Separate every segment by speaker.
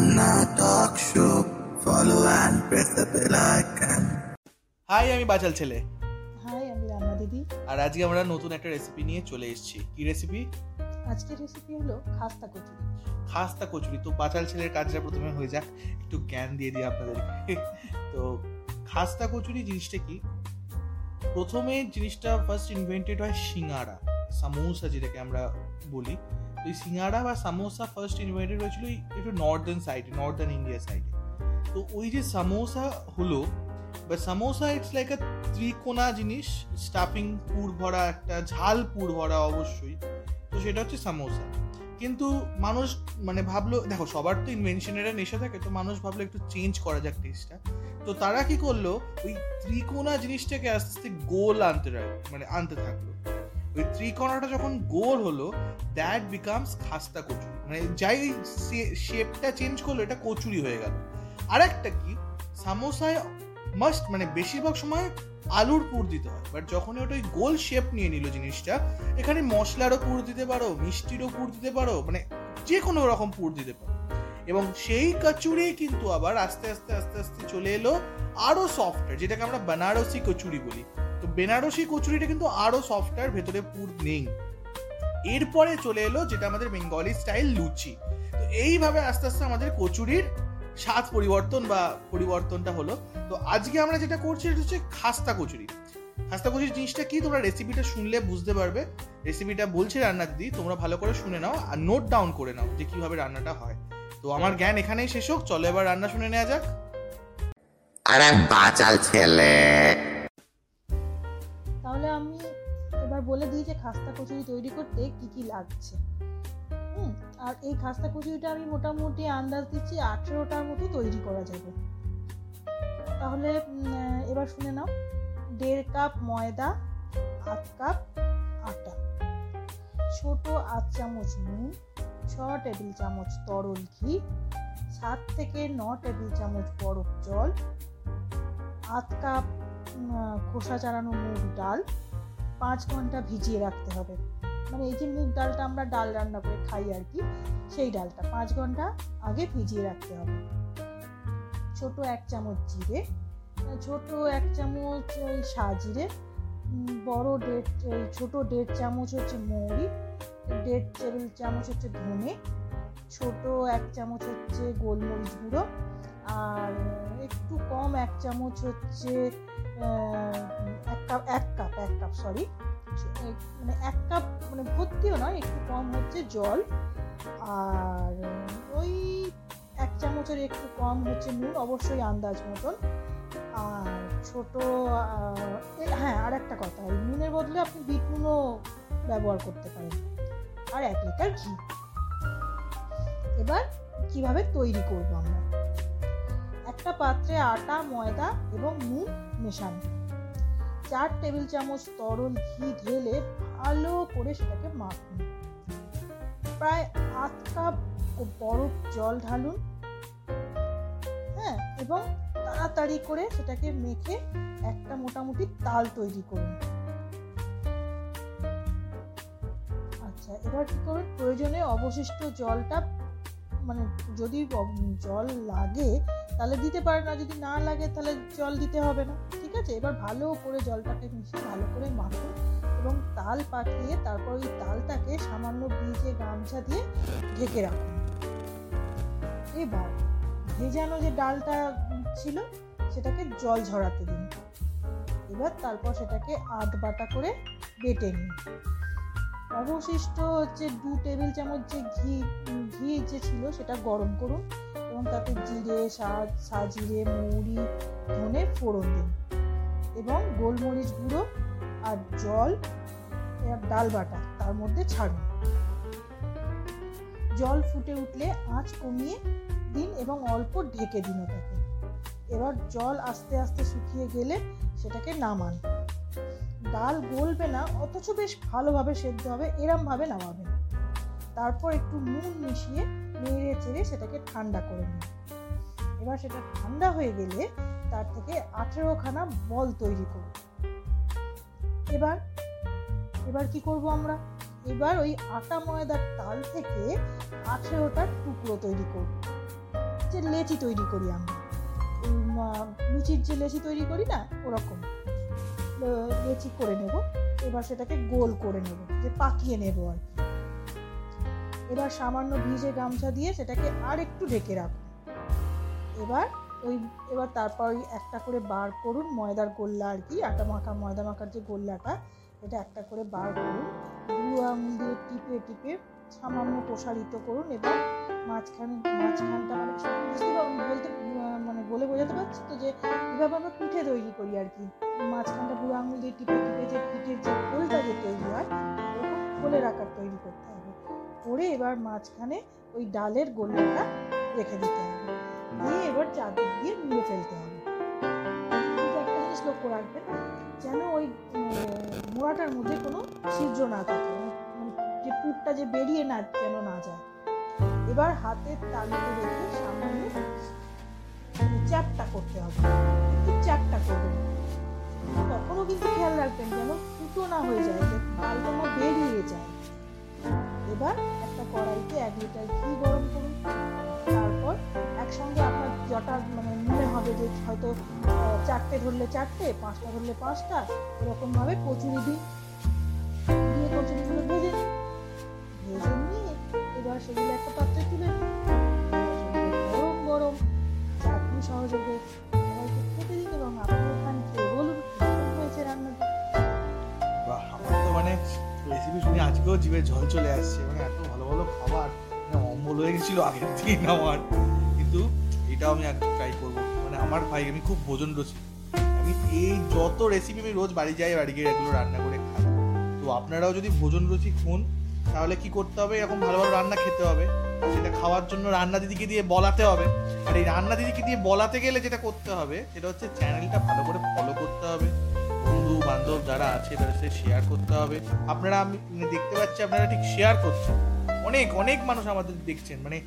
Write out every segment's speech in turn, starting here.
Speaker 1: And press the bell icon.
Speaker 2: Hi আমি বাচাল ছেলে।
Speaker 3: হাই আমি রান্না দিদি।
Speaker 2: আর আজকে আমরা নতুন একটা রেসিপি নিয়ে চলে এসেছি। কি রেসিপি
Speaker 3: আজকের রেসিপি হলো খাস্তা কচুরি।
Speaker 2: খাস্তা কচুরি। তো বাচাল ছেলের কাজটা প্রথমে হয়ে যাক। একটু জ্ঞান দিয়ে দিই আপনাদেরকে তো খাস্তা কচুরি জিনিসটা কি? প্রথমে জিনিসটা ফার্স্ট ইনভেন্টেড হয় সিঙ্গারা। সামোসা যেটাকে আমরা বলি। এই সিঙ্গারা বা সামোসা ফার্স্ট ইনভেন্টেড হয়েছিল একটু নর্দার্ন সাইডে নর্দার্ন ইন্ডিয়া সাইডে তো ওই যে সামোসা হলো বা সামোসা ইটস লাইক আ ত্রিকোণা জিনিস স্টাফিং পুর ভরা একটা, ঝাল পুর ভরা অবশ্যই। তো সেটা হচ্ছে সামোসা। কিন্তু মানুষ মানে ভাবলো, দেখো সবার তো ইনভেনশনের নেশা থাকে, তো মানুষ ভাবলো একটু চেঞ্জ করা যাক টেস্টটা তো তারা কি করল, ওই ত্রিকোণা জিনিসটাকে আস্তে আস্তে গোল আনতে মানে আনতে থাকল। ওই ত্রিকোণাটা যখন গোল হলো দ্যাট বিকামস খাস্তা কচুরি। মানে যাই শেপটা চেঞ্জ করল, এটা কচুরি হয়ে গেল। আর একটা কি? সামোসায় মাস্ট মানে বেশিরভাগ সময় আলুর পুর দিতে হয়। বাট যখন ওটা ওই গোল শেপ নিয়ে নিল জিনিসটা, এখানে মশলারও পুর দিতে পারো, মিষ্টিরও পুর দিতে পারো মানে যে কোনো রকম পুর দিতে পারো। এবং সেই কচুরি কিন্তু আবার আস্তে আস্তে আস্তে আস্তে চলে এলো আরও সফটওয়্যার যেটাকে আমরা বেনারসি কচুরি বলি। বেনারসি কচুরিটা কিন্তু আরও সফটওয়্যার ভেতরে পুর নেই। এরপরে চলে এলো যেটা আমাদের বেঙ্গলি স্টাইল লুচি। তো এইভাবে আস্তে আস্তে আমাদের কচুরির স্বাদ পরিবর্তন বা পরিবর্তনটা হলো। তো আজকে আমরা যেটা করছি সেটা হচ্ছে খাস্তা কচুরি। খাস্তা কচুরি জিনিসটা কি? তোমরা রেসিপিটা শুনলে বুঝতে পারবে। রেসিপিটা বলছে রান্নার দিদি তোমরা ভালো করে শুনে নাও আর নোট ডাউন করে নাও যে কীভাবে রান্নাটা হয়। তো আমার জ্ঞান এখানেই শেষ হোক, চলো এবার রান্না শুনে নেওয়া যাক।
Speaker 1: আরে বাচাল ছেলে।
Speaker 3: তাহলে আমি এবার বলে দিই যে খাস্তা কচুরি তৈরি করতে কি কি লাগছে। হুম, আর এই খাস্তা কচুরিটা আমি মোটামুটি আন্দাজ দিচ্ছি আঠেরোটার মতো তৈরি করা যাবে। তাহলে এবার শুনে নাও। দেড় কাপ ময়দা আধ কাপ আটা, ছোট আধ চামচ নুন, ছ টেবিল চামচ তরল ঘি, সাত থেকে ন টেবিল চামচ বরফ জল, আধ কাপ খোসা চালানো মুগ ডাল। পাঁচ ঘণ্টা ভিজিয়ে রাখতে হবে। মানে এই যে মুগ ডালটা আমরা ডাল রান্না করে খাই আর কি সেই ডালটা পাঁচ ঘণ্টা আগে ভিজিয়ে রাখতে হবে। ছোট এক চামচ জিরে আহ, ছোট এক চামচ ওই সাজিরে বড় দেড় ছোট দেড় চামচ হচ্ছে মৌরি দেড় টেবিল চামচ হচ্ছে ধনে ছোট এক চামচ হচ্ছে গোলমরিচ গুঁড়ো আর একটু কম এক চামচ হচ্ছে এক কাপ এক কাপ এক কাপ সরি মানে এক কাপ মানে ভর্তিও নয়, একটু কম হচ্ছে জল। আর ওই এক চামচের একটু কম হচ্ছে নুন, অবশ্যই আন্দাজ মতন। আর ছোট হ্যাঁ আর একটা কথা, এই নুনের বদলে আপনি বিট নুনও ব্যবহার করতে পারেন। আর এক লিটার ঘি। এবার কীভাবে তৈরি করব আমরা? একটা পাত্রে আটা, ময়দা এবং নুন মেশানো। চার টেবিল চামচ তরল ঘি ঢেলে ভালো করে সেটাকে মাখুন। প্রায় আধ কাপ বরফ জল ঢালুন। হ্যাঁ এবং তাড়াতাড়ি করে সেটাকে মেখে একটা মোটামুটি তাল তৈরি করুন। আচ্ছা এবার কি করুন? প্রয়োজনে অবশিষ্ট জলটা মানে যদি জল লাগে, তাহলে দিতে পারে না। যদি না লাগে, তাহলে জল দিতে হবে না। ঠিক আছে? এবার ভালো করে জলটাকে মিশিয়ে ভালো করে মাখুন এবং তাল পাকিয়ে তারপর ওই তালটাকে সামান্য ভিজে গামছা দিয়ে ঢেকে রাখুন এবার ভেজানো যে ডালটা ছিল, সেটাকে জল ঝরাতে দিন। এবার তারপর সেটাকে আধ বাটা করে বেটে নিন। অবশিষ্ট হচ্ছে দু টেবিল চামচ যে ঘি ঘি যে ছিল সেটা গরম করুন এবং তাতে জিরে সাজ সাজিরে, মৌরি, ধনে ফোড়ন দিন। এবং গোলমরিচ গুঁড়ো আর জল ডাল বাটা তার মধ্যে ছাড়ুন। জল ফুটে উঠলে আঁচ কমিয়ে দিন এবং অল্প ঢেকে দিন ওটাকে। এবার জল আস্তে আস্তে শুকিয়ে গেলে সেটাকে নামান। ডাল গলবে না, অথচ বেশ ভালোভাবে সেদ্ধ হবে, এরমভাবে নামাবেন। তারপর একটু নুন মিশিয়ে নেড়ে চেড়ে সেটাকে ঠান্ডা করে নিন। এবার সেটা ঠান্ডা হয়ে গেলে তার থেকে আঠেরোখানা বল তৈরি করুন। এবার এবার কি করব আমরা? এবার ওই আটা ময়দার তাল থেকে আঠেরোটার টুকরো তৈরি করব। যে লেচি তৈরি করি আমরা। লুচির যে লেচি তৈরি করি না, ওরকম। লেচি করে নেব। এবার সেটাকে গোল করে নেব, যে পাকিয়ে নেব আর কি। এবার সামান্য ভিজে গামছা দিয়ে সেটাকে আর একটু ঢেকে রাখুন এবার ওই, এবার তারপর ওই একটা করে বার করুন ময়দার গোল্লা আর কি, আটা মাখা, ময়দা মাখার যে গোল্লাটা এটা একটা করে বার করুন। বুড়ো আঙুল দিয়ে টিপে টিপে সামান্য প্রসারিত করুন এবং মাঝখানে, মাঝখানটা মানে বলতে মানে বলে বোঝাতে পারছি তো যে এভাবে আমরা পিঠে তৈরি করি আর কি। মাঝখানটা বুড়ো আঙুল দিয়ে টিপে টিপে যে পিঠের যে খোলটা যে তৈরি হয়, ওরকম খোলের আকার তৈরি করতে হবে। করে এবার মাঝখানে ওই ডালের গোল্লাটা রেখে দিতে হবে। দিয়ে এবার চারদিক দিয়ে মুড়ে ফেলতে হবে। লক্ষ্য রাখবেন, যেন ওই মোড়াটার মধ্যে কোনো ছিদ্র না থাকে মানে মানে যে পুরটা যে বেরিয়ে না, যেন না যায়। এবার হাতের তালুতে রেখে সামান্য মানে চ্যাপটা করতে হবে, একটু চ্যাপটা করবেন। তখনও কিন্তু খেয়াল রাখবেন যেন ফুটো না হয়ে যায়, যে ডালটা বেরিয়ে যায়। এবার একটা কড়াইতে এক লিটার ঘি গরম করুন, তারপর একসঙ্গে আপনার মানে মনে হবে যে হয়তো চারটে ধরলে চারটে, পাঁচটা ধরলে পাঁচটা, এরকমভাবে কচুরি দিন দিয়ে কচুরিগুলো ভেজে নিন ভেজে নিয়ে এবার সেগুলো একটা পাত্রে তুলে গরম গরম। চাটনি সহযোগে খেতে দিন এবং আপনারা খেয়ে বলুন হয়েছে
Speaker 2: তো মানে রেসিপি শুনে আজকেও জিভে জল চলে আসছে। মানে এত ভালো ভালো খাবার মানে অম্বল হয়ে গেছিল আগের দিন আমার। কিন্তু এটাও আমি আমার ভাই, আমি খুব ভোজন রসি আমি এই যত রেসিপি আমি রোজ বাড়ি যাই, বাড়ি গিয়ে এগুলো রান্না করে খাই। তো আপনারাও যদি ভোজন রসিক হন, তাহলে কি করতে হবে? এরকম ভালো ভালো রান্না খেতে হবে। সেটা খাওয়ার জন্য রান্না দিদিকে দিয়ে বলাতে হবে। আর এই রান্না দিদিকে দিয়ে বলাতে গেলে যেটা করতে হবে, সেটা হচ্ছে চ্যানেলটা ভালো করে ফলো করতে হবে। বন্ধু বান্ধব যারা আছে, তাদের সাথে শেয়ার করতে হবে। আপনারা আমি মানে দেখতে পাচ্ছি আপনারা ঠিক শেয়ার করছেন। অনেক অনেক মানুষ আমাদের দেখছেন। মানে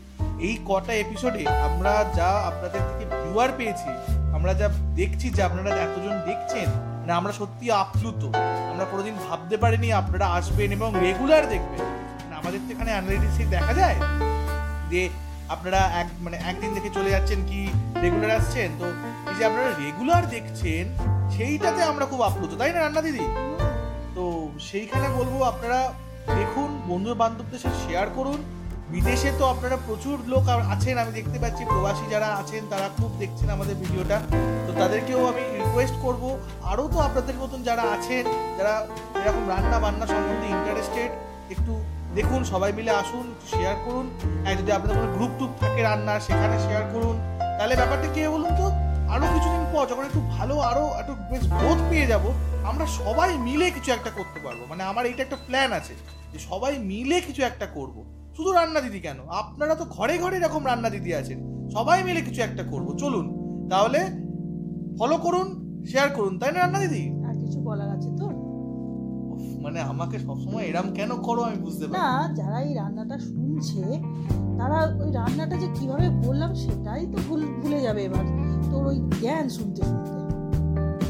Speaker 2: এই কটা এপিসোডে আমরা যা আপনাদের থেকে ভিউয়ার পেয়েছি। আমরা যা দেখছি যে আপনারা এতজন দেখছেন মানে আমরা সত্যি আপ্লুত। আমরা কোনোদিন ভাবতে পারিনি আপনারা আসবেন এবং রেগুলার দেখবেন। মানে আমাদের তো এখানে অ্যানালিটিক্সে দেখা যায় যে আপনারা এক মানে একদিন দেখে চলে যাচ্ছেন কি রেগুলার আসছেন। তো এই যে আপনারা রেগুলার দেখছেন, সেইটাতে আমরা খুব আপ্লুত, তাই না, রান্না দিদি? তো সেইখানে বলব আপনারা দেখুন বন্ধু বান্ধবদের সাথে শেয়ার করুন বিদেশে তো আপনারা প্রচুর লোক আছেন, আমি দেখতে পাচ্ছি প্রবাসী যারা আছেন, তারা খুব দেখছেন আমাদের ভিডিওটা। তো তাদেরকেও আমি রিকোয়েস্ট করব, আরও তো আপনাদের মতন যারা আছেন, যারা এরকম রান্না বান্না সম্বন্ধে ইন্টারেস্টেড একটু দেখুন, সবাই মিলে আসুন শেয়ার করুন। আর যদি আপনাদের কোনো গ্রুপ টুপ থাকে রান্নার, সেখানে শেয়ার করুন। তাহলে ব্যাপারটা কি বলুন তো? আরও কিছুদিন পর, যখন একটু ভালো আরও একটু বেশ গ্রোথ পেয়ে যাব, আমরা সবাই মিলে কিছু একটা করতে পারব। মানে আমার এইটা একটা প্ল্যান আছে, যে সবাই মিলে কিছু একটা করব। শুধু রান্না দিদি কেন? আপনারা তো ঘরে ঘরে এরকম রান্না দিদি আছেন। সবাই মিলে কিছু একটা করব। চলুন তাহলে ফলো করুন শেয়ার করুন তাই না রান্না দিদি?
Speaker 3: আর কিছু বলার আছে তো।
Speaker 2: উফ, মানে আমাকে সবসময় এরম কেন করো আমি বুঝতে পারি
Speaker 3: না যারা এই রান্নাটা শুনছে তারা ওই রান্নাটা যে কীভাবে বললাম সেটাই তো ভুল ভুলে যাবে এবার। তোর ওই জ্ঞান শুনতে শুনতে।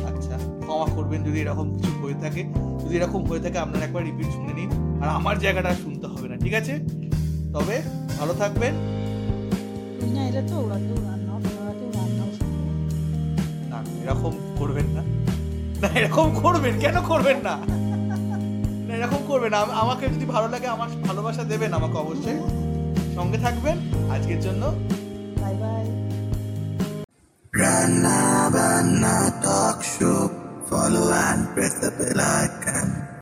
Speaker 2: আচ্ছা ক্ষমা করবেন যদি এরকম কিছু হয়ে থাকে। যদি এরকম হয়ে থাকে আপনারা একবার রিপিট শুনে নিন। আর আমার জায়গাটা শুনতে হবে না ঠিক আছে? তবে ভালো থাকবেন
Speaker 3: না এটা তো ওরা কেউ রান্না ওরা রান্নাও না।
Speaker 2: না এরকম করবেন না না এরকম করবেন কেন করবেন না না এরকম করবেন না আমাকে যদি ভালো লাগে আমার ভালোবাসা দেবেন আমাকে অবশ্যই সঙ্গে থাকবেন আজকের জন্য
Speaker 3: bye bye
Speaker 1: Rana Bana Talk Show. Follow and press the bell icon.